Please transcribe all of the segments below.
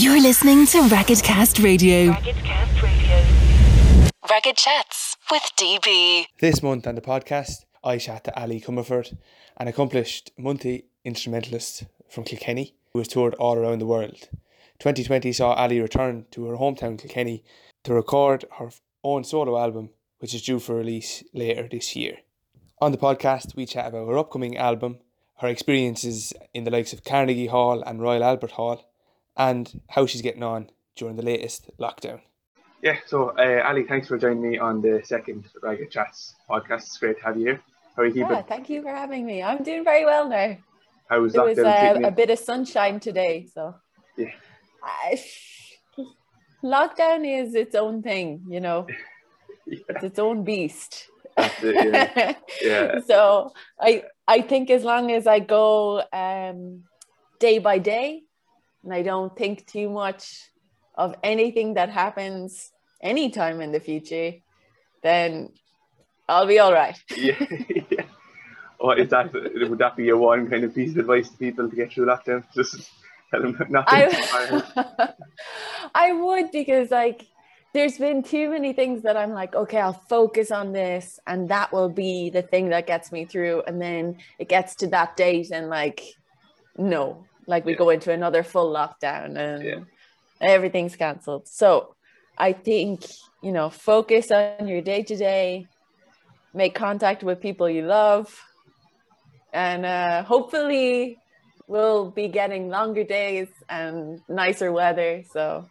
You're listening to Ragged Cast Radio. Ragged Cast Radio. Ragged Chats with DB. This month on the podcast, I chat to Ali Comerford, an accomplished multi instrumentalist from Kilkenny who has toured all around the world. 2020 saw Ali return to her hometown Kilkenny to record her own solo album, which is due for release later this year. On the podcast, we chat about her upcoming album, her experiences in the likes of Carnegie Hall and Royal Albert Hall, and how she's getting on during the latest lockdown. Yeah, so uh, Ali, thanks for joining me on the second Ragged Chats podcast. It's great to have you here. How are you keeping? Yeah, thank you for having me. I'm doing very well now. How was It was uh, a bit of sunshine today, so Yeah. I- lockdown is its own thing, you know. Yeah, It's its own beast. that's it, yeah. yeah. so I I think as long as I go um, day by day, and I don't think too much of anything that happens anytime in the future, then I'll be all right. yeah, yeah. Oh, is that would that be your one kind of piece of advice to people to get through lockdown? Just tell them not to. I, I would because like there's been too many things that I'm like, okay, I'll focus on this and that will be the thing that gets me through. And then it gets to that date and like, no, like we Yeah. go into another full lockdown and Yeah. everything's cancelled. So I think, you know, focus on your day to day, make contact with people you love, and uh, hopefully we'll be getting longer days and nicer weather. So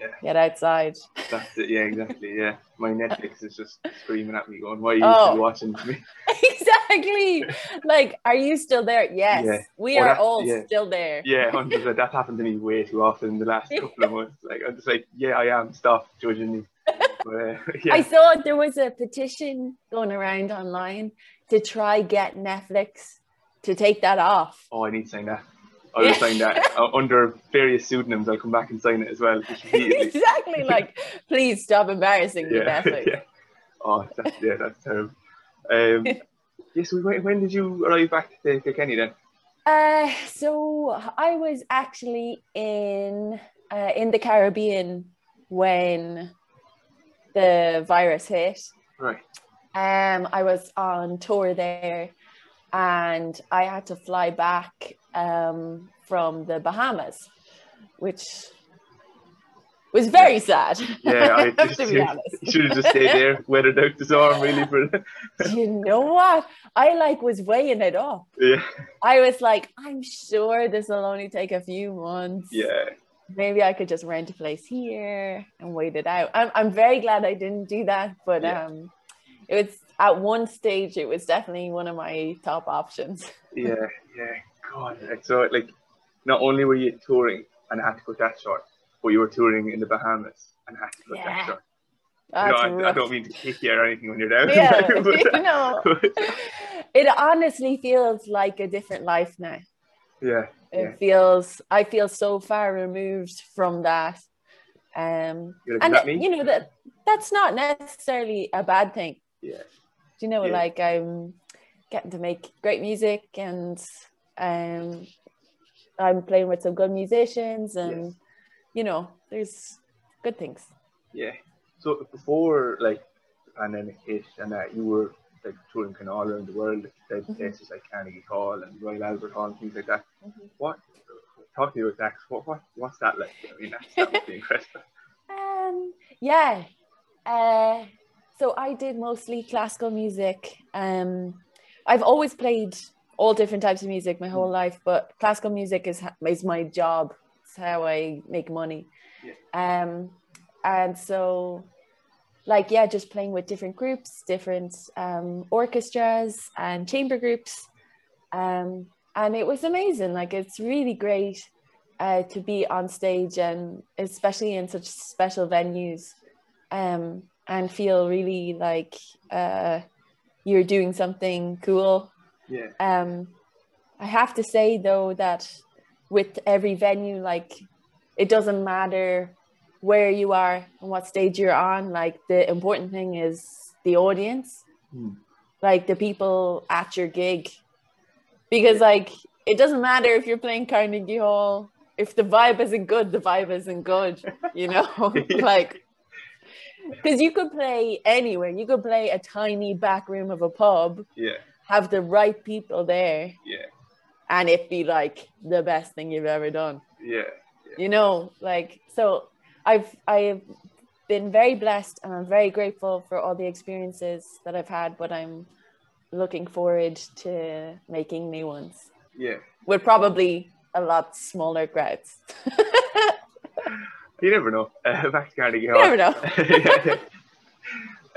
Yeah. get outside. That's it. Yeah, exactly. Yeah, my Netflix is just screaming at me, going, "Why are you Oh. still watching me?" exactly. Like, are you still there? Yes, Yeah. we Oh, are all yeah. still there. Yeah, hundred. That's happened to me way too often in the last couple of months. Like I'm just like, yeah, I am. Stop judging me. But, uh, yeah. I saw there was a petition going around online to try get Netflix to take that off. Oh, I need to sign that. I will Yeah. sign that uh, under various pseudonyms. I'll come back and sign it as well. exactly. Like, please stop embarrassing me, yeah, yeah. Oh, that's, yeah, that's terrible. Um, yes, when, when did you arrive back to Kilkenny then? Uh, so I was actually in uh, in the Caribbean when the virus hit. Right. Um, I was on tour there, and I had to fly back um, from the Bahamas, which was very sad. Yeah, I have to be you, honest. should have just stayed there, weathered out the storm, really. For you know what? I like was weighing it up. yeah, I was like, I'm sure this will only take a few months. yeah, maybe I could just rent a place here and wait it out. I'm I'm very glad I didn't do that, but Yeah. um, it was at one stage it was definitely one of my top options. yeah, yeah. God, so like, not only were you touring and had to cut that short, but you were touring in the Bahamas and had to cut that Yeah. short. That's no, I, I don't mean to kick you or anything when you're down. Yeah, but, you know. It honestly feels like a different life now. yeah, It yeah. feels I feel so far removed from that. Um, and that you know that that's not necessarily a bad thing. Yeah, Do you know Yeah. like I'm getting to make great music and um I'm playing with some good musicians and Yes. you know there's good things. yeah. So before like the pandemic hit and that, you were like touring kind of all around the world, like Mhm. places like Carnegie Hall and Royal Albert Hall and things like that. Mhm. What? Talk to you about that? What, what? What's that like? I mean, that's, that must be incredible. Um yeah. Uh so I did mostly classical music. Um I've always played all different types of music my whole life, but classical music is is my job. It's how I make money. Um and so like yeah just playing with different groups different um, orchestras and chamber groups um, and it was amazing like it's really great uh, to be on stage and especially in such special venues um, and feel really like uh, you're doing something cool Yeah, um, I have to say though that with every venue, like it doesn't matter where you are and what stage you're on. Like the important thing is the audience, Hmm. like the people at your gig, because like it doesn't matter if you're playing Carnegie Hall if the vibe isn't good, the vibe isn't good, you know? like, because you could play anywhere. You could play a tiny back room of a pub, Yeah, have the right people there, yeah, and it be like the best thing you've ever done. yeah, You know, like, so I've, I've been very blessed and I'm very grateful for all the experiences that I've had, but I'm looking forward to making new ones yeah. with probably a lot smaller crowds. You never know. Uh, back to Carnegie you Hall. never know.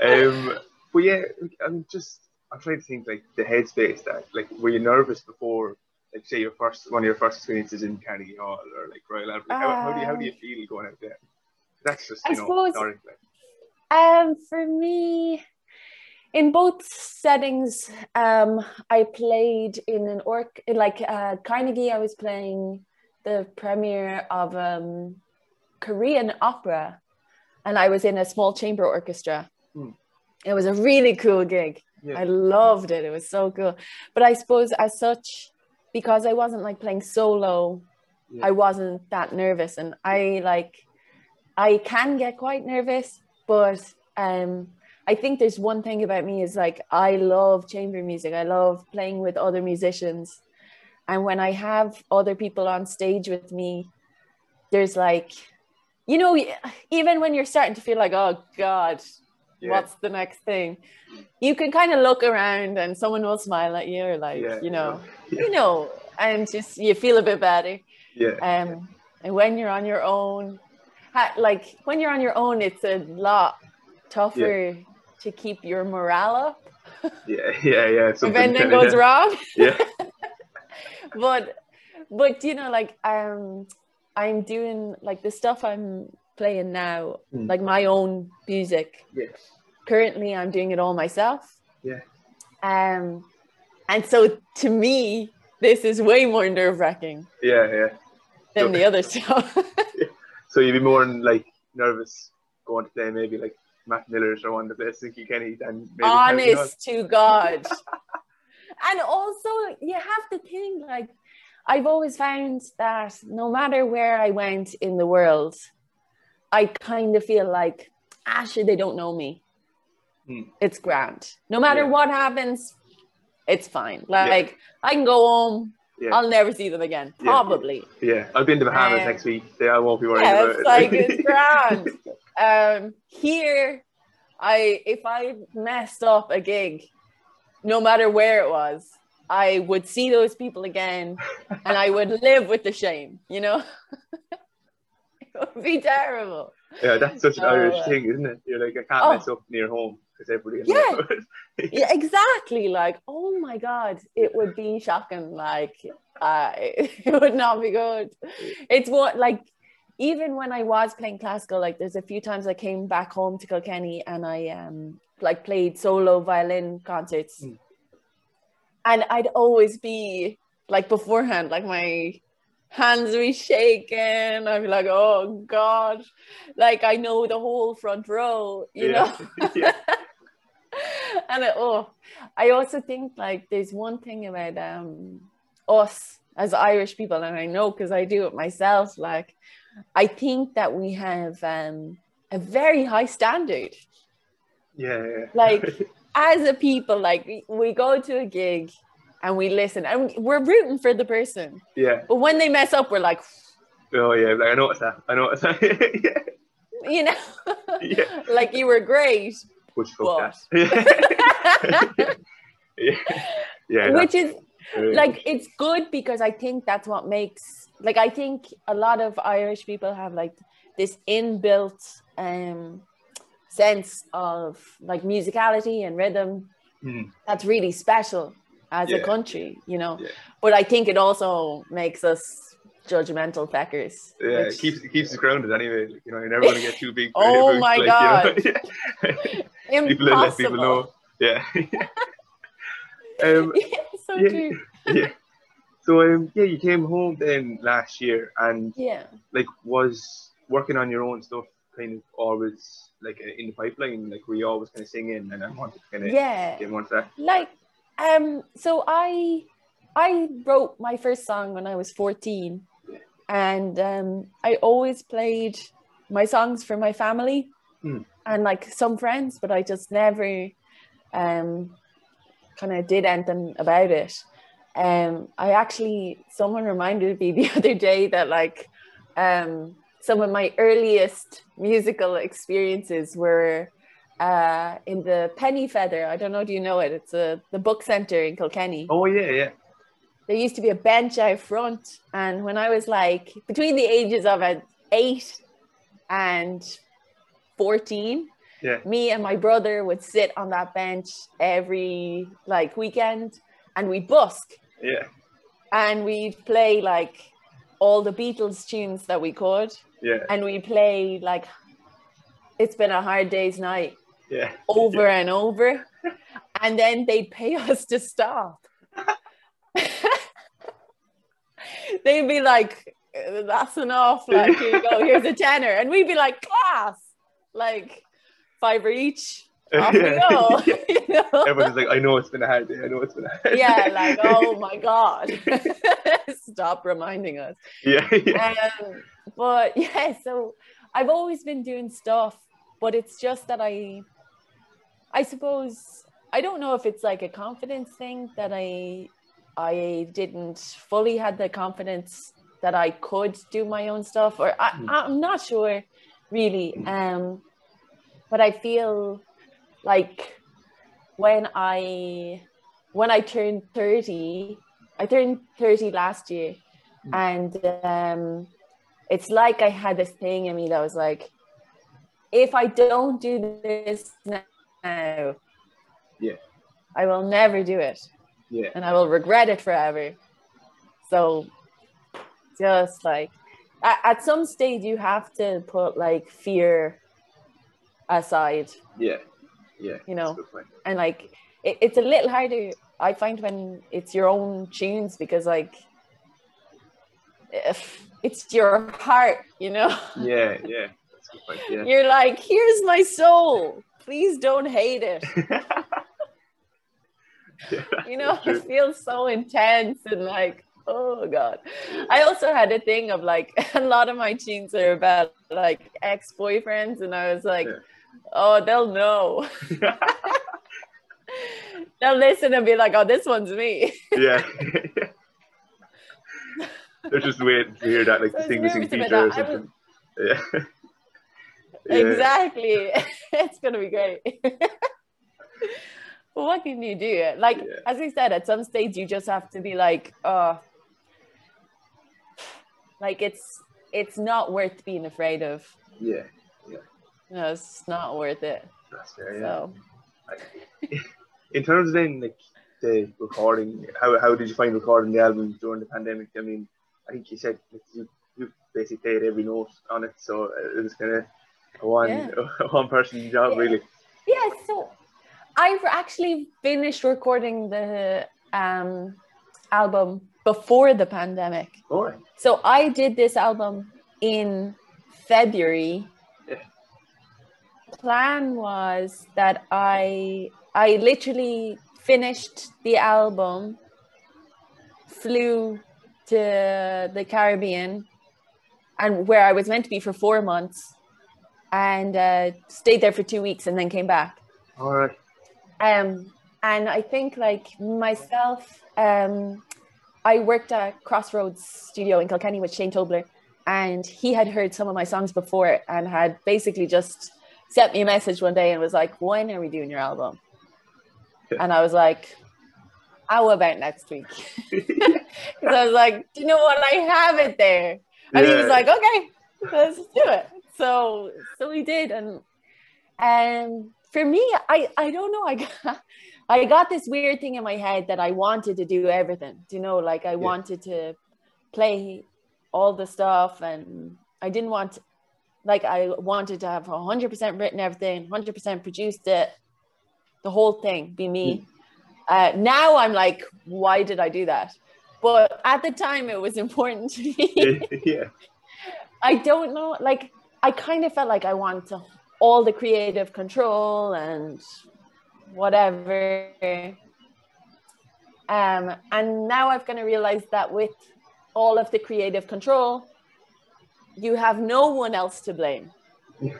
um, but yeah, I'm just I'm trying to think like the headspace that like were you nervous before like say your first one of your first experiences in Carnegie Hall or like Royal Albert? Like, how, how do you how do you feel going out there? That's just I know suppose- Um, for me, in both settings, um, I played in an orc like uh, Carnegie. I was playing the premiere of um, Korean opera, and I was in a small chamber orchestra. Hmm. It was a really cool gig. Yeah. I loved it. It was so cool. But I suppose as such, because I wasn't like playing solo, Yeah. I wasn't that nervous, and I like I can get quite nervous, but um, I think there's one thing about me is like I love chamber music. I love playing with other musicians, and when I have other people on stage with me, there's like, you know, even when you're starting to feel like, oh God, yeah, what's the next thing? You can kind of look around and someone will smile at you, or like, yeah, you know, yeah, you know, and just you feel a bit better. yeah, Um, and when you're on your own, like when you're on your own, it's a lot tougher to keep your morale up yeah, yeah, yeah. if anything goes wrong. Yeah, but, but you know, like um, I'm doing like the stuff I'm playing now, Mm. like my own music. yeah, Currently, I'm doing it all myself. yeah, Um, and so to me, this is way more nerve wracking yeah, yeah. than So- the other stuff. So you'd be more like nervous going to play maybe like Matt Miller's or one of the places in Kilkenny than maybe honest to God. and also, you have to think like, I've always found that no matter where I went in the world, I kind of feel like, ah, shit, they don't know me. Hmm. It's grand. No matter Yeah. what happens, it's fine. Like, I can go home. Yeah. I'll never see them again. Probably. Yeah, I'll be in the Bahamas Um, next week. They I won't be worried Yeah, about it's it. like it's grand. um, here, I if I messed up a gig, no matter where it was, I would see those people again, and I would live with the shame. You know, it would be terrible. yeah, that's such an Oh, Irish uh, thing, isn't it? You're like, I can't Oh. mess up near home because everybody. Yeah. knows about it. Yeah, exactly. Like, oh my god, it would be shocking. Like, uh, it would not be good. It's what like even when I was playing classical, like there's a few times I came back home to Kilkenny and I um like played solo violin concerts. Mm. And I'd always be like beforehand, like my hands would be shaking. I'd be like, oh God. Like I know the whole front row, you Yeah. know. Yeah. and it, oh, I also think like there's one thing about um us as Irish people, and I know because I do it myself. Like, I think that we have um a very high standard. yeah, yeah. Like, as a people, like we, we go to a gig and we listen, and we're rooting for the person. yeah. But when they mess up, we're like, Oh yeah, like I know what's that. I know what's that. yeah, you know, yeah. like you were great. Which fuck that. yeah, yeah. Which is like it's good because I think that's what makes like I think a lot of Irish people have like this inbuilt um sense of like musicality and rhythm Hmm. that's really special as a country, you know. Yeah. But I think it also makes us judgmental feckers. Yeah, it keeps it keeps us grounded anyway. You know, you're never gonna get too big. Oh my like, You know? people let people know. Yeah. um, so Yeah. true. yeah. So um, yeah, you came home then last year, and Yeah. like was working on your own stuff kind of always like uh, in the pipeline. Like we always kind of singing, and I wanted to kind of Yeah. get into that. like um so i i wrote my first song when i was 14 and um, I always played my songs for my family Hmm. and like some friends, but I just never um, kind of did anything about it. Um, I actually, someone reminded me the other day that like um, some of my earliest musical experiences were uh, in the Penny Feather. I don't know, do you know it? It's a, the book center in Kilkenny Oh yeah, yeah. there used to be a bench out front and when i was like between the ages of uh, 8 and 14 Yeah. me and my brother would sit on that bench every like weekend and we'd busk Yeah. and we'd play like all the beatles tunes that we could Yeah. and we'd play like it's been a hard day's night. Yeah. over and over. And then they'd pay us to stop. They'd be like "Uh, that's enough. Like here you go. Here's a tenner. And we'd be like class. Like five each. Off we go. You know? Everyone's like, I know it's been a hard day. I know it's been a hard yeah day. like oh my god. Stop reminding us. Yeah, yeah. um, but yeah, so I've always been doing stuff, but it's just that I, I suppose I don't know if it's like a confidence thing that I, I didn't fully had the confidence that I could do my own stuff, or I, Hmm. I'm not sure really. Um, but I feel like when I, when I turned thirty, I turned thirty last year and um, it's like I had this thing in me that was like, if I don't do this now, Yeah. I will never do it, Yeah. and I will regret it forever. So, just like at, at some stage, you have to put like fear aside, Yeah. Yeah. You know. That's a good point. and like it, it's a little harder. I find when it's your own tunes because like if it's your heart, you know. Yeah. Yeah. Point. Yeah. You're like, here's my soul. Please don't hate it. yeah. You know, it feels so intense and like, oh God. I also had a thing of like, a lot of my tunes are about like ex boyfriends, and I was like, Yeah. oh, they'll know. they'll listen and be like, oh, this one's me. yeah. They're just waiting to hear that like So I was distinguishing nervous feature or. I was- something. Yeah. Yeah. Exactly. it's gonna be great. but what can you do? Like Yeah. as I said, at some stage you just have to be like, oh like it's it's not worth being afraid of. Yeah. Yeah. No, it's not worth it. That's fair. Yeah. So in terms of then like the recording, how, how did you find recording the album during the pandemic? I mean, I think you said you you basically played every note on it, so it was kind of one Yeah. one person job Yeah. really. yeah, so I've actually finished recording the um album before the pandemic. All right. So I did this album in February. Yeah. Plan was that I I literally finished the album, flew to the Caribbean, and where I was meant to be for four months, and uh, stayed there for two weeks, and then came back. All right. Um, and I think like myself, um, I worked at Crossroads Studio in Kilkenny with Shane Tobler, and he had heard some of my songs before and had basically just sent me a message one day and was like, "When are we doing your album?" Yeah. And I was like, "How about next week?" Because I was like, "Do you know what? I have it there." And he was like, "Okay, let's do it." So so we did, and and for me, I I don't know. I got I got this weird thing in my head that I wanted to do everything. You know? Like I wanted to play all the stuff, and I didn't want. Like I wanted to have 100% written everything, 100% produced it, the whole thing be me. Mm. Uh, now I'm like, why did I do that? But at the time, it was important to me. yeah. I don't know. Like, I kind of felt like I wanted to, all the creative control and whatever. Um, and now I've kind of realized that with all of the creative control, you have no one else to blame.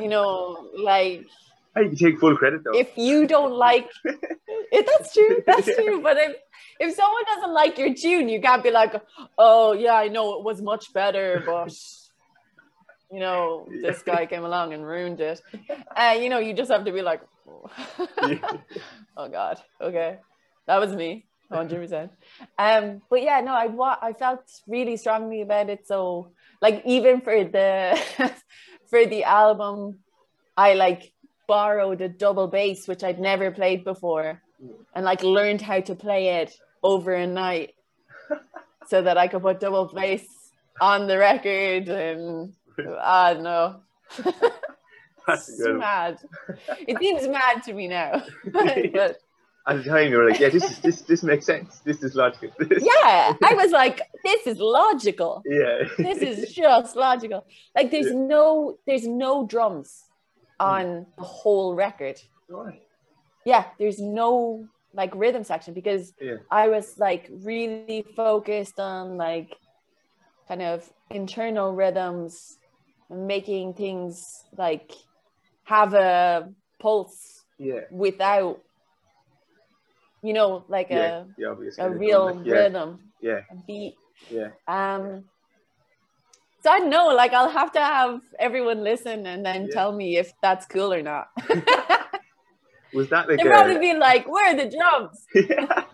You know, like I can take full credit though. if you don't like it, that's true that's Yeah. true. But if if someone doesn't like your tune you can't be like oh yeah i know it was much better but you know this guy came along and ruined it. Uh, you know you just have to be like oh god okay. That was me 100% um but yeah no i wa- i felt really strongly about it. So like even for the for the album i like borrowed a double bass which i'd never played before and like learned how to play it over a night so that i could put double bass on the record and i don't know. That's good mad. it seems mad to me now but At the time, you were like, "Yeah, this is this this makes sense. This is logical." This, yeah i was like this is logical. Yeah. this is just logical. Like there's no there's no drums on the whole record Right. yeah there's no like rhythm section because Yeah. i was like really focused on like kind of internal rhythms making things like have a pulse Yeah. without you know like Yeah. A a real yeah. rhythm Yeah. a beat Yeah. um don't know like i'll have to have everyone listen and then Yeah. tell me if that's cool or not Was that like they'll a? probably be like where are the drums yeah.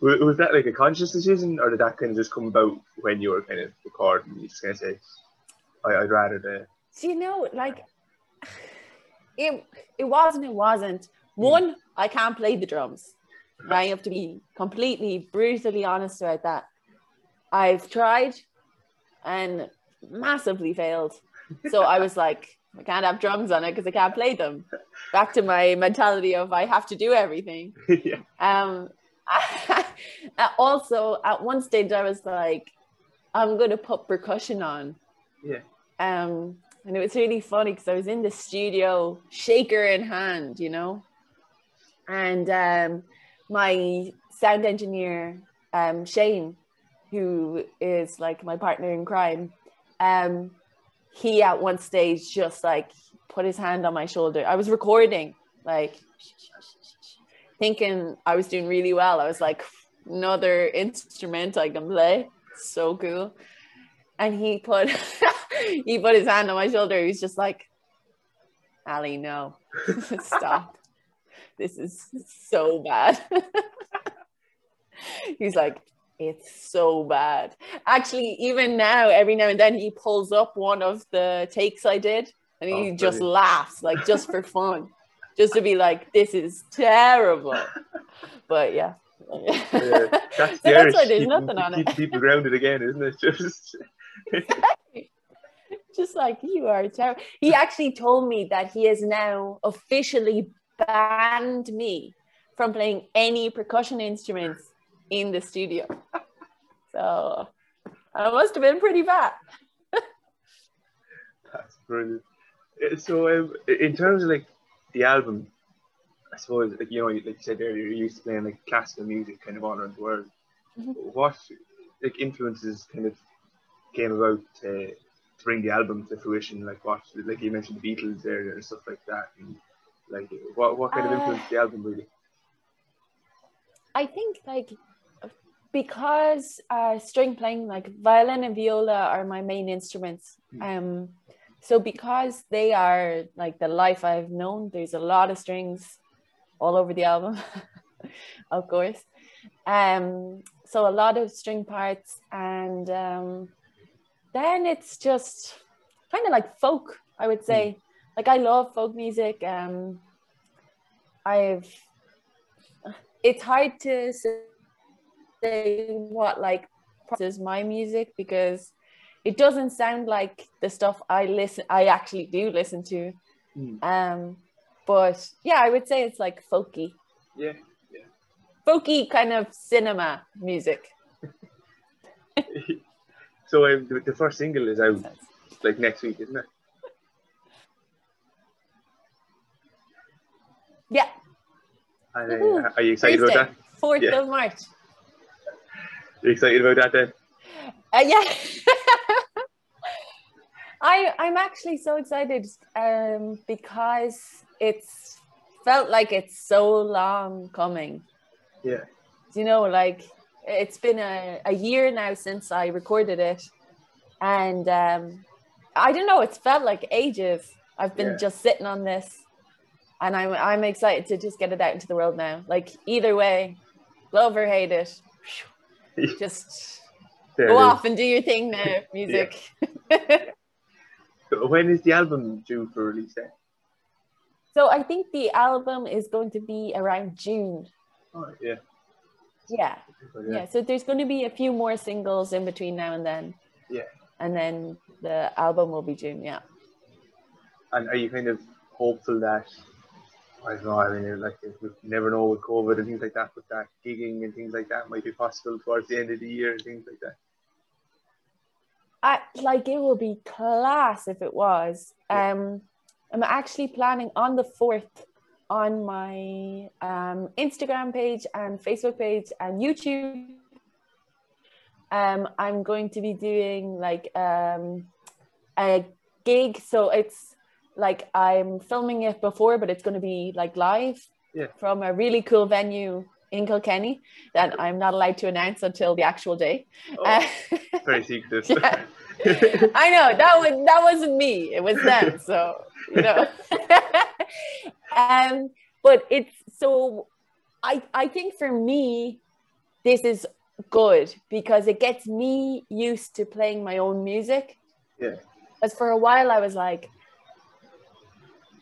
Was that like a conscious decision, or did that kind of just come about when you were kind of recording? You just kind of say, I, "I'd rather the." Do you know, like, it it wasn't. It wasn't. Hmm. One, I can't play the drums. I have to be completely brutally honest about that. I've tried and massively failed. So I was like, I can't have drums on it because I can't play them. Back to my mentality of I have to do everything. yeah. Um, also, at one stage, I was like, I'm going to put percussion on. Yeah. Um, and it was really funny because I was in the studio, shaker in hand, you know. And um, my sound engineer, um, Shane, who is like my partner in crime, um, he at one stage just like put his hand on my shoulder. I was recording, like thinking I was doing really well. I was like, another instrument I can play. So cool. And he put he put his hand on my shoulder. He's just like, Ali, no. Stop. This is so bad. He's like, it's so bad. Actually, even now, every now and then he pulls up one of the takes I did and he Oh, just brilliant. laughs, like just for fun. Just to be like, this is terrible. But yeah. Yeah, so That's that's why there's keeping- nothing on keep it. people grounded again, isn't it? Just just like you are terrible. He actually told me that he has now officially banned me from playing any percussion instruments in the studio. So I must have been pretty bad. That's brilliant. Uh, So, um, in terms of like the album, I suppose, like you know, like you said earlier, you're used to playing like classical music kind of all around the world. Mhm. What like influences kind of came about to, to bring the album to fruition? Like what, like you mentioned the Beatles there and stuff like that. And like what what kind of Uh, influenced the album really? I think like because uh, string playing, like violin and viola, are my main instruments. Um, so because they are like the life I've known, there's a lot of strings all over the album, of course. Um, so a lot of string parts, and um, then it's just kind of like folk, I would say. Like I love folk music. Um, I've it's hard to say what like is my music because it doesn't sound like the stuff I listen I actually do listen to. Mm. Um but yeah, I would say it's like folky. Yeah. Folky kind of cinema music. So um, the, the first single is out like next week, isn't it? Yeah, And, uh, are you excited Thursday, about that? 4th Yeah. of March. You excited about that then? Uh, yeah. I I'm actually so excited um, because it's felt like it's so long coming. Yeah. you know, like it's been a, a year now since I recorded it. And um, I don't know, it's felt like ages. I've been Yeah. just sitting on this and I'm I'm excited to just get it out into the world now. Like either way, love or hate it, just There go it is. off and do your thing now, music. So When is the album due for release? Then? so I think the album is going to be around June. Oh, yeah. Yeah. Oh, yeah. yeah so there's going to be a few more singles in between now and then Yeah. and then the album will be june yeah And are you kind of hopeful that I don't know, I mean, like we never know with COVID and things like that, but that gigging and things like that might be possible towards the end of the year and things like that. I, like it will be class if it was Yeah. um i'm actually planning on the 4th on my um instagram page and facebook page and youtube um i'm going to be doing like um a gig so it's like i'm filming it before but it's going to be like live Yeah. from a really cool venue in kilkenny that i'm not allowed to announce until the actual day Oh, Uh, very secretive. yeah. I know that was that wasn't me. It was them. So you know. um, but it's so. I I think for me, this is good because it gets me used to playing my own music. Yeah. As for a while, I was like,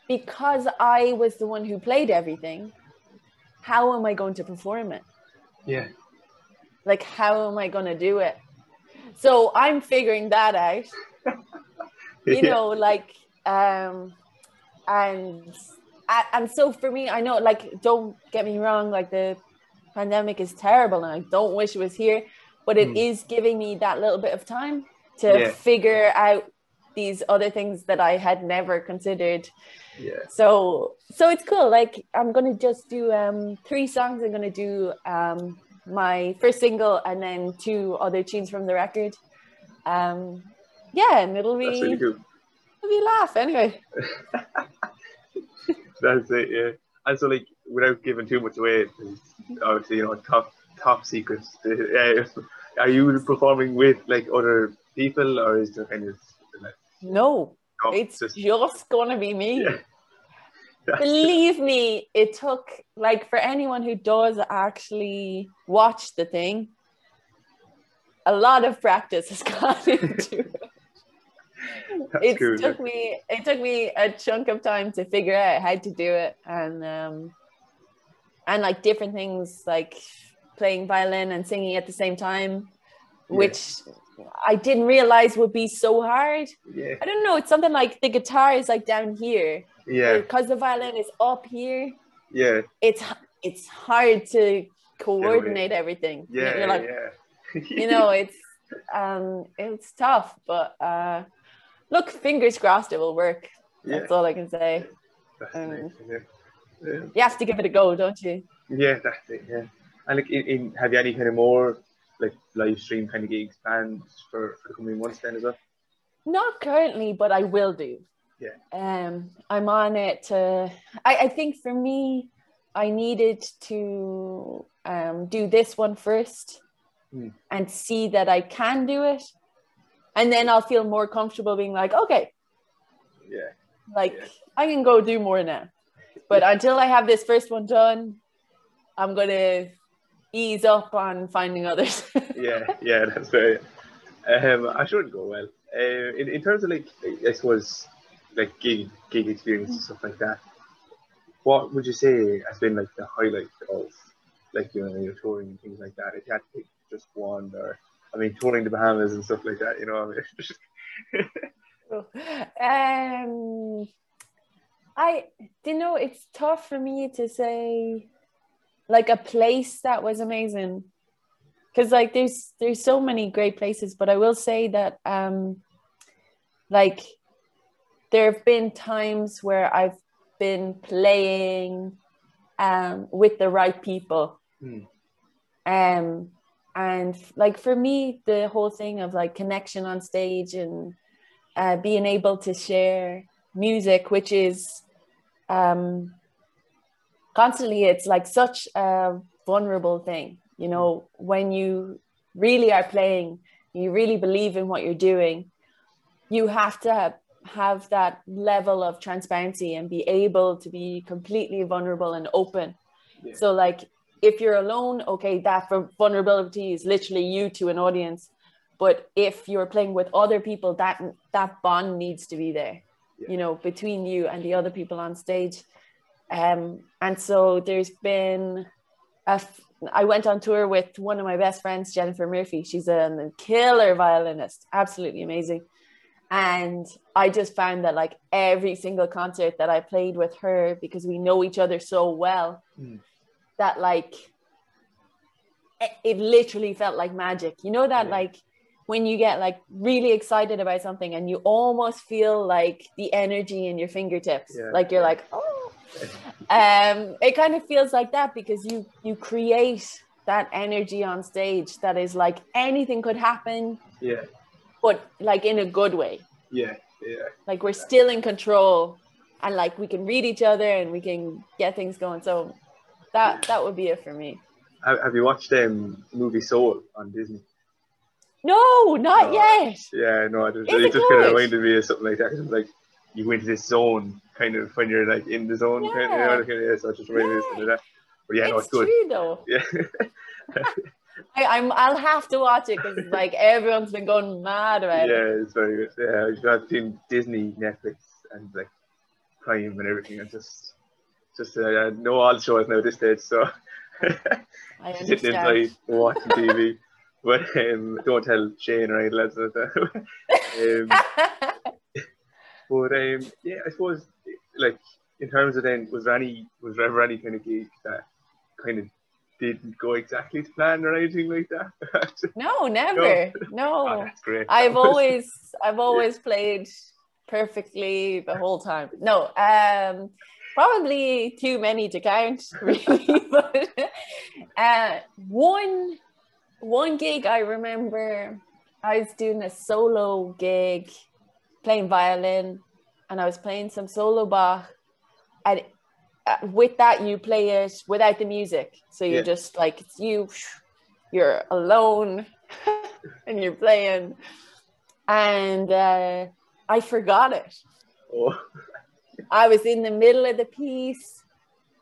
because I was the one who played everything. How am I going to perform it? yeah. like how am i going to do it so i'm figuring that out you Yeah. know like um and and so for me i know like don't get me wrong like the pandemic is terrible and i don't wish it was here but it Mm. is giving me that little bit of time to Yeah. figure out these other things that i had never considered Yeah. so so it's cool like i'm gonna just do um three songs i'm gonna do um my first single and then two other tunes from the record um yeah and it'll be That's really cool. it'll be laugh anyway That's it, yeah. And so, like, without giving too much away, obviously, you know, top top secrets. Uh, are you performing with like other people, or is there kind of no oh, it's just just gonna be me Yeah. believe me it took like for anyone who does actually watch the thing a lot of practice has gone into it it cool. took me it took me a chunk of time to figure out how to do it and um and like different things like playing violin and singing at the same time which i didn't realize would be so hard. Yeah, i don't know it's something like the guitar is like down here. Yeah, because the violin is up here yeah, it's it's hard to coordinate everything. Yeah, you're like yeah. you know it's um it's tough but uh look fingers crossed it will work. Yeah, that's all i can say. Um, yeah. yeah. you have to give it a go don't you? Yeah, that's it. Yeah, and like, in, in have you any kind of more like live stream kind of gigs planned for, for the coming months then as well? not currently but i will do Yeah. um i'm on it to i i think for me i needed to um do this one first Hmm. and see that i can do it and then i'll feel more comfortable being like okay Yeah, like Yeah. I can go do more now. But until I have this first one done, I'm gonna ease up on finding others. yeah, yeah. That's very. Um, I it'd go well. Uh, in, in terms of like, I suppose, like gig gig experience and stuff like that. What would you say has been like the highlight of like you know your touring and things like that? If you had to pick just one, or I mean, touring the Bahamas and stuff like that. You know, I mean, um I you know it's tough for me to say like a place that was amazing. Cause like there's there's so many great places, but I will say that um like there have been times where I've been playing um with the right people Hmm. um and like for me the whole thing of like connection on stage and uh, being able to share music which is um constantly it's like such a vulnerable thing you know when you really are playing you really believe in what you're doing you have to have, that level of transparency and be able to be completely vulnerable and open Yeah. so like if you're alone okay that vu- vulnerability is literally you to an audience but if you're playing with other people that that bond needs to be there Yeah. you know between you and the other people on stage um and so there's been a I went on tour with one of my best friends, Jennifer Murphy. She's a killer violinist, absolutely amazing. And I just found that like every single concert that I played with her, because we know each other so well, Mm. that like it, it literally felt like magic. You know that Yeah. like when you get like really excited about something and you almost feel like the energy in your fingertips, Yeah. like you're like, oh, um, it kind of feels like that because you you create that energy on stage that is like anything could happen, Yeah, but like in a good way. yeah, yeah. Like we're still in control, and like we can read each other and we can get things going. So that that would be it for me. Have, you watched um movie Soul on Disney? No, not No. yet. Yeah, no, it, just- it just kind of reminded me of something like that. 'cause like you go into this zone, kind of when you're like in the zone, kind of, you know, Yeah. so it just me of something that. But yeah, no, it's it's good. true though. Yeah, I, I'm I'll have to watch it because like everyone's been going mad about it. yeah, it's very good. Yeah, I've got between Disney, Netflix, and like Prime and everything, and just just uh, I know all the shows now at this stage, so I sitting inside watching TV. But um, don't tell Shane or any lads like that. um, But um, yeah, I suppose like in terms of then was there any was there ever any kind of gig that kind of didn't go exactly to plan or anything like that? no, never. oh, No. that's great. I've always I've always played perfectly the whole time. No, um probably too many to count, really. but uh one one gig I remember I was doing a solo gig playing violin and I was playing some solo Bach and uh, with that you play it without the music so you're Yeah. just like it's you you're alone and you're playing and uh, I forgot it oh, I was in the middle of the piece.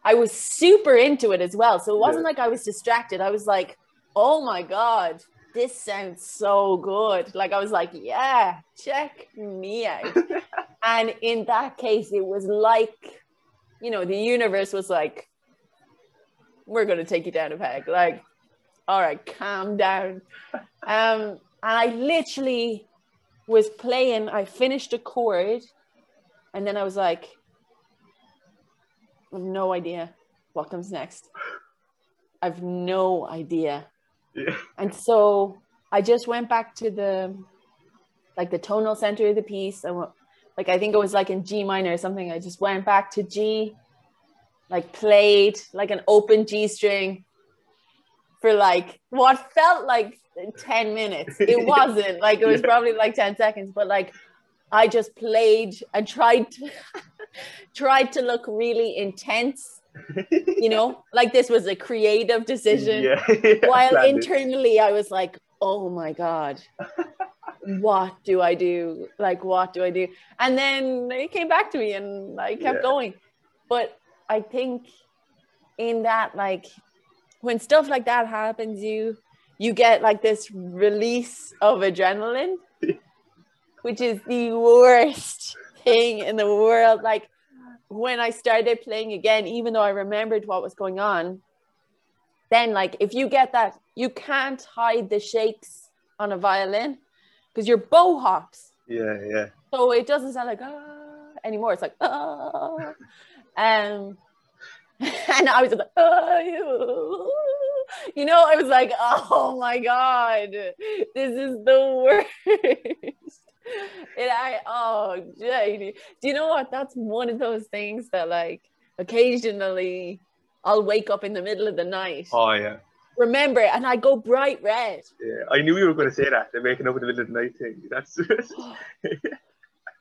I was super into it as well. So it wasn't Yeah. like I was distracted. I was like, oh my God, this sounds so good. Like I was like, yeah, check me out. and in that case, it was like, you know, the universe was like, we're going to take you down a peg. Like, all right, calm down. Um, and I literally was playing, I finished a chord and then I was like, I have no idea what comes next. I've no idea. Yeah, And so I just went back to the like the tonal center of the piece. I went, like I think it was like in G minor or something. I just went back to G, like played like an open G string for like what felt like 10 minutes. It wasn't like it was Yeah. probably like 10 seconds, but like I just played and tried to tried to look really intense, you know, like this was a creative decision yeah. while Planned internally I was like, oh my God, what do I do? Like, what do I do? And then it came back to me and I kept Yeah. going. But I think in that, like, when stuff like that happens, you you get like this release of adrenaline, which is the worst thing in the world. Like when I started playing again, even though I remembered what was going on, then like if you get that, you can't hide the shakes on a violin because your bow hops. Yeah, yeah. So it doesn't sound like ah anymore. It's like ah. Um and I was like, ah, you you know, I was like, oh my god, this is the worst. And I oh do you know what? That's one of those things that like occasionally I'll wake up in the middle of the night Oh yeah. remember it, and I go bright red. Yeah, I knew you were going to say that. They're making up in the middle of the night thing. That's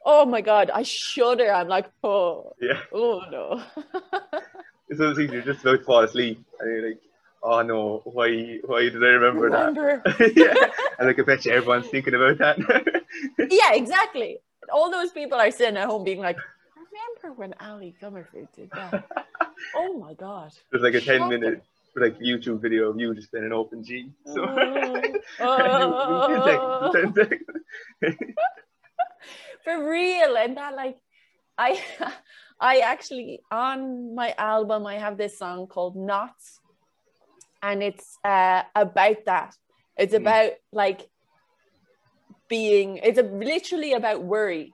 Oh my god, I shudder. I'm like, oh, yeah. oh no. It's one of those things you're just about to fall asleep, and you're like, "Oh no, why? Why did I remember, remember? that?" yeah, and like I bet you everyone's thinking about that. yeah, exactly. All those people are sitting at home being like, remember when Ali Comerford did that? oh my god. There's like a ten Shocking. minute like YouTube video of you just playing an open G. So Oh, you, you oh. can 10 seconds. for real and that like i i actually on my album i have this song called knots and it's uh about that it's Mm. about like being it's a, literally about worry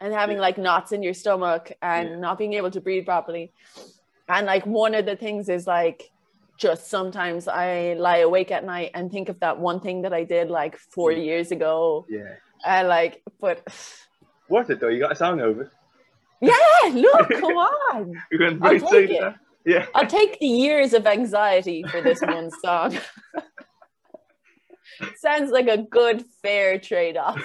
and having Yeah. like knots in your stomach and Yeah. not being able to breathe properly and like one of the things is like just sometimes i lie awake at night and think of that one thing that i did like four Mm. years ago Yeah, and like but worth it though. You got a song over. Yeah, look, come on. I'll take it. that. Yeah. I'll take the years of anxiety for this one song. Sounds like a good, fair trade off.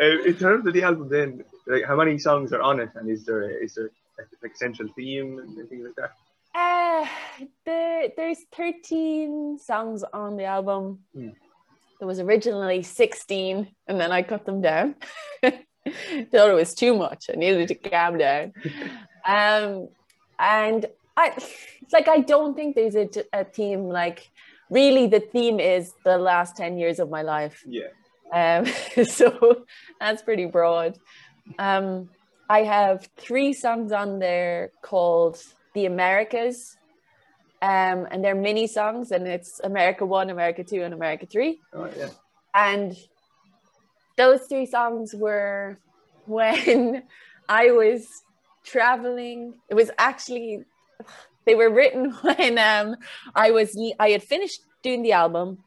Uh, in terms of the album, then, like, how many songs are on it, and is there is there like a central theme and things like that? Uh, there, there's 13 songs on the album. Hmm. There was originally 16, and then I cut them down. Thought it was too much. I needed to calm down. Um, and I, it's like I don't think there's a, a theme. Like, really, the theme is the last 10 years of my life. Yeah. Um, so that's pretty broad. Um, I have three songs on there called The Americas. Um, and they're mini songs, and it's America 1, America 2, and America 3. Oh, yeah. And those three songs were when I was traveling. It was actually, they were written when um, I was, I had finished doing the album.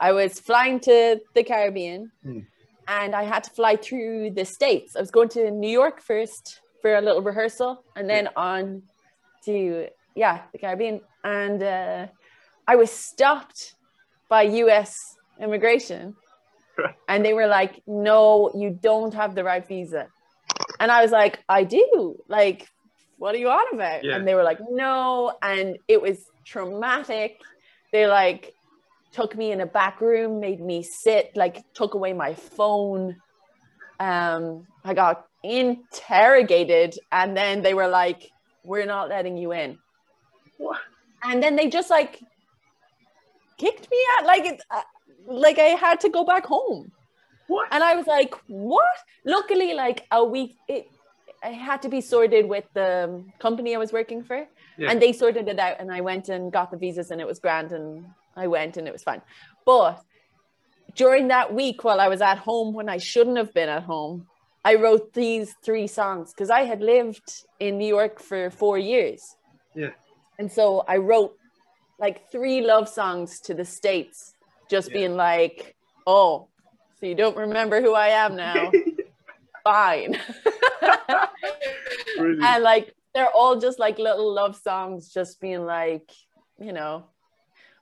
I was flying to the Caribbean Hmm. and I had to fly through the States. I was going to New York first for a little rehearsal and then on to, yeah, the Caribbean. And uh, I was stopped by US immigration and they were like, no, you don't have the right visa. And I was like, I do. Like, what are you on about? Yeah. And they were like, no. And it was traumatic. They like took me in a back room, made me sit, like took away my phone. Um, I got interrogated, and then they were like, "We're not letting you in." What? And then they just like kicked me out, like it, uh, like I had to go back home. What? And I was like, "What?" Luckily, like a week, it, it had to be sorted with the um, company I was working for, Yeah. and they sorted it out. And I went and got the visas, and it was grand, and I went, and it was fine. But during that week, while I was at home, when I shouldn't have been at home, I wrote these three songs because I had lived in New York for four years. Yeah. And so I wrote like three love songs to the States, just Yeah. being like, oh, so you don't remember who I am now? Fine. And like, they're all just like little love songs, just being like, you know,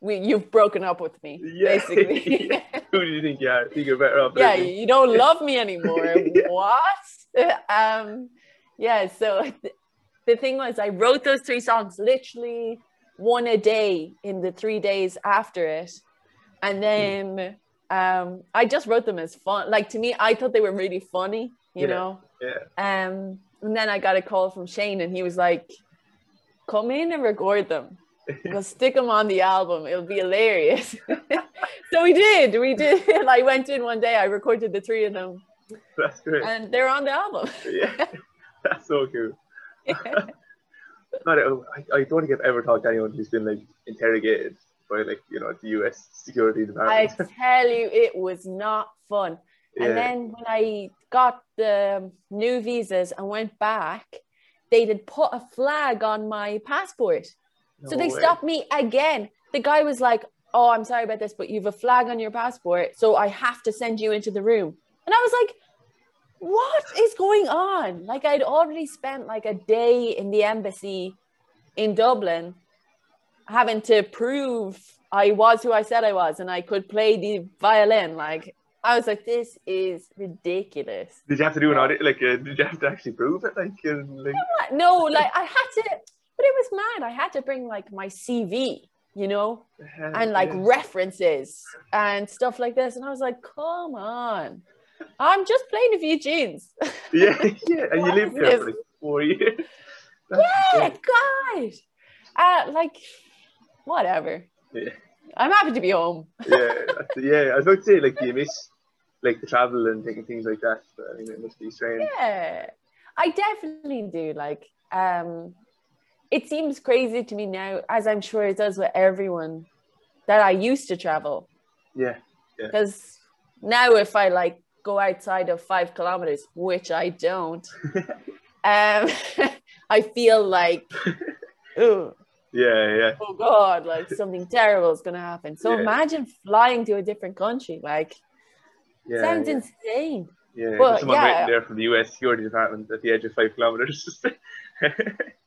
we, you've broken up with me, Yeah. basically. Who do you think you are? You're better off? yeah, living? you don't love me anymore. what? Um, yeah, so th- the thing was, I wrote those three songs literally one a day in the three days after it. And then um, I just wrote them as fun. Like to me, I thought they were really funny, you Yeah. know? Yeah. Um, and then I got a call from Shane, and he was like, "Come in and record them. We'll stick them on the album. It'll be hilarious." so we did. We did. I went in one day. I recorded the three of them, That's great. and they're on the album. yeah. That's so cool. Not, I, I don't think I've ever talked to anyone who's been like interrogated by like you know the U.S. security I department. tell you, it was not fun. yeah. And then when I got the new visas and went back, they did put a flag on my passport. So they way. stopped me again. The guy was like, Oh, I'm sorry about this, but you've a flag on your passport. So I have to send you into the room. And I was like, What is going on? Like, I'd already spent like a day in the embassy in Dublin, having to prove I was who I said I was and I could play the violin. Like I was like, this is ridiculous. Did you have to do an audit? Like, uh, did you have to actually prove it? Like, uh, like No, like I had to, but it was mad. I had to bring like my CV, you know, uh, and like yeah. references and stuff like this. And I was like, come on, I'm just playing a few tunes. yeah, yeah, and you lived is there for like four years. That's yeah. God. Uh, like, whatever. Yeah. I'm happy to be home. yeah, yeah. I was about to say, like, do you miss like the travel and taking things like that? But I mean, it must be strange. Yeah, I definitely do. Like, um, it seems crazy to me now, as I'm sure it does with everyone, that I used to travel. Yeah, Because now, if I like go outside of five kilometers, which I don't, um, I feel like, oh, yeah, yeah. oh God, like something terrible is gonna happen. So Yeah. imagine flying to a different country. Like, Yeah, sounds yeah. insane. Yeah, Well, there's someone yeah. written there from the US security department at the edge of five kilometers.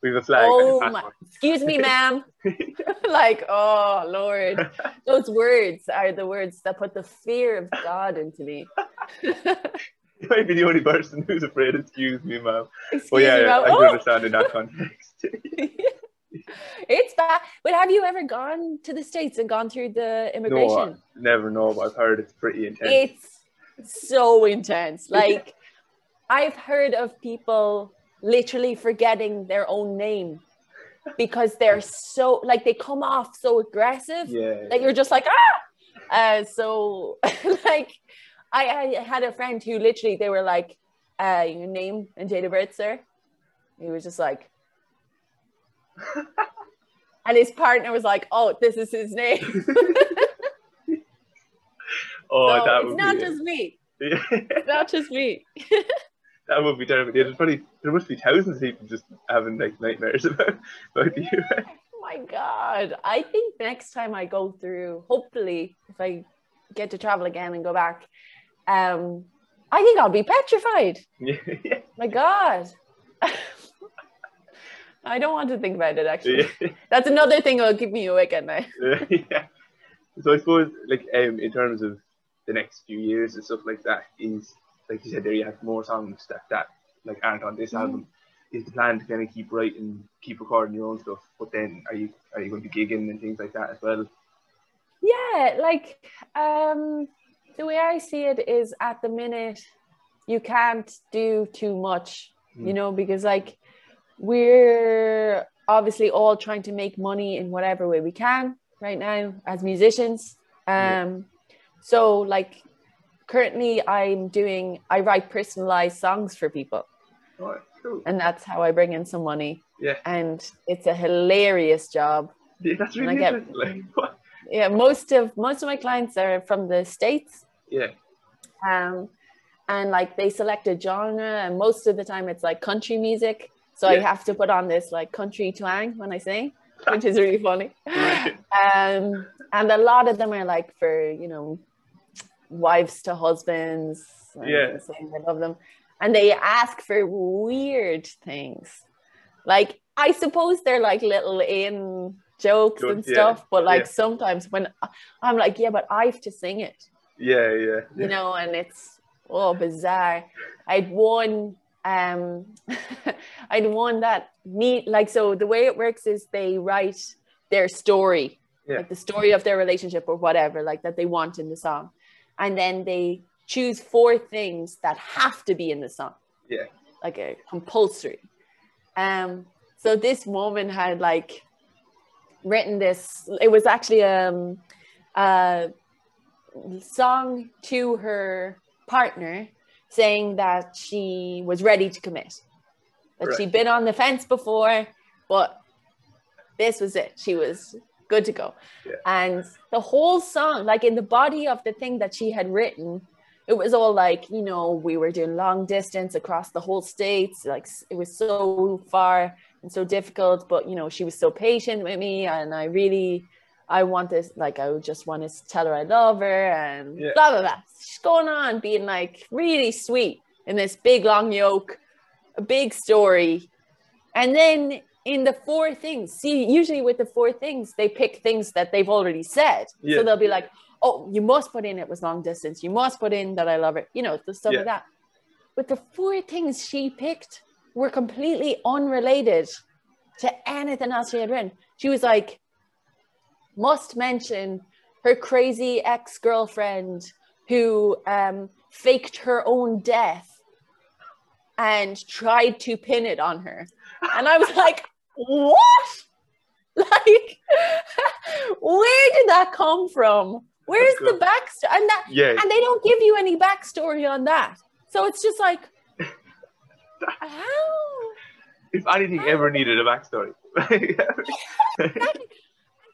we have a flag. Oh a my, excuse me, ma'am. like, oh Lord, those words are the words that put the fear of God into me. You might be the only person who's afraid. Excuse me, ma'am. Excuse But yeah, me, ma'am. I can Oh, understand in that context. It's bad. But have you ever gone to the States and gone through the no, immigration? I never know, but I've heard it's pretty intense. It's so intense. Like, I've heard of people literally forgetting their own name because they're so, like, they come off so aggressive. yeah, that you're just like ah uh, so like I, I had a friend who literally they were like uh your name and date of birth sir he was just like and his partner was like oh this is his name. Oh, so that it's not be, just me. It's not just me. That would be terrible. There's probably there must be thousands of people just having like nightmares about about US. oh my god. I think next time i go through hopefully if i get to travel again and go back um i think i'll be petrified. Yeah, My God. I don't want to think about it actually. yeah. That's another thing that'll keep me awake at night. yeah. So I suppose, like, um, in terms of the next few years and stuff like that, is like you said there, you have more songs that that like aren't on this Mhm. album. Is the plan to kind of keep writing, keep recording your own stuff? But then, are you are you going to be gigging and things like that as well? Yeah, like um the way I see it is at the minute you can't do too much, you Mm. know, because like we're obviously all trying to make money in whatever way we can right now as musicians. Yeah. Um so like currently I'm doing I write personalized songs for people. Cool. and that's how I bring in some money. Yeah. And it's a hilarious job. Yeah, that's And I really get-. Like. Yeah, most of most of my clients are from the states, Yeah, um, and like they select a genre, and most of the time it's like country music. So I have to put on this like country twang when I sing, which is really funny. Right. Um, and a lot of them are like for you know wives to husbands. and Yeah. saying they love them, and they ask for weird things. Like I suppose they're like little in jokes and Jokes, yeah, stuff, but like yeah. sometimes when I'm like, yeah, but I have to sing it yeah, yeah. you know, and it's oh bizarre. I'd won um I'd won that neat like so the way it works is they write their story, Yeah. like the story of their relationship or whatever, like that they want in the song. And then they choose four things that have to be in the song. Yeah. Like a compulsory. Um so this woman had like written this it was actually um uh song to her partner saying that she was ready to commit. That Right. she'd been on the fence before, but this was it. She was good to go. Yeah. And the whole song, like in the body of the thing that she had written, it was all like, you know, we were doing long distance across the whole states. Like it was so far and so difficult, but you know, she was so patient with me and I really I want this, like, I would just want to tell her I love her and Yeah. blah, blah, blah. She's going on being like really sweet in this big long yoke, a big story. And then in the four things. See, usually with the four things, they pick things that they've already said. Yeah. So they'll be like, "Oh, you must put in it was long distance. You must put in that I love it." You know, the stuff Yeah. like that. But the four things she picked were completely unrelated to anything else she had written. She was like, must mention her crazy ex girlfriend who um, faked her own death and tried to pin it on her. And I was like, what? Like, where did that come from? Where's the backstory? And that, Yeah. and they don't give you any backstory on that. So it's just like, how? If anything ever needed a backstory.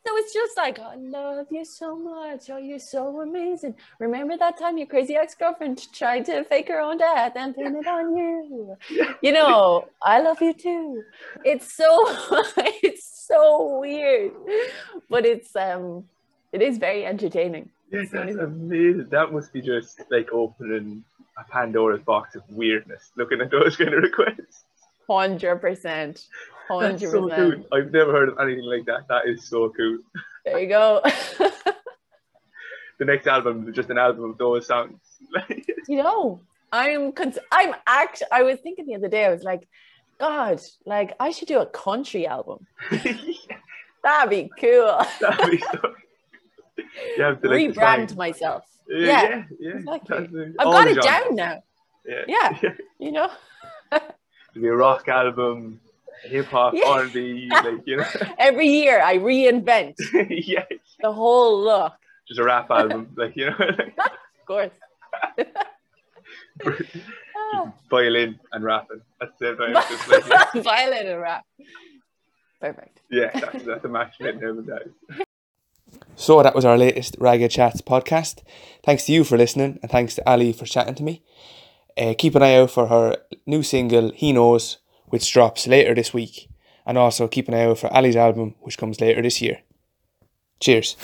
So it's just like, I love you so much. Oh, you're so amazing. Remember that time your crazy ex girlfriend tried to fake her own death and pin it on you? You know, I love you too. It's so, it's so weird, but it's um, it is very entertaining. yeah, that's amazing. That must be just like opening a Pandora's box of weirdness, looking at those kind of requests. Hundred percent, hundred percent. I've never heard of anything like that. That is so cool. There you go. The next album is just an album of those songs. you know i'm cons- i'm act i was thinking the other day i was like god like i should do a country album that'd be cool That'd be so. You have to like rebrand define- myself Yeah, yeah, yeah, yeah. exactly. I've got it genres. down now Yeah. Yeah. you know It'd be a rock album, hip hop, Yeah. R&B, like you know. every year i reinvent yeah. the whole look Just a rap album, like you know. of course Violin and rapping at the same like, yeah, violin and rap perfect yeah, that's, that's a match made in heaven, that is. So that was our latest Ragged Chats podcast. Thanks to you for listening, and thanks to Ali for chatting to me. Uh, keep an eye out for her new single "He Knows," which drops later this week, and also keep an eye out for Ali's album, which comes later this year. Cheers.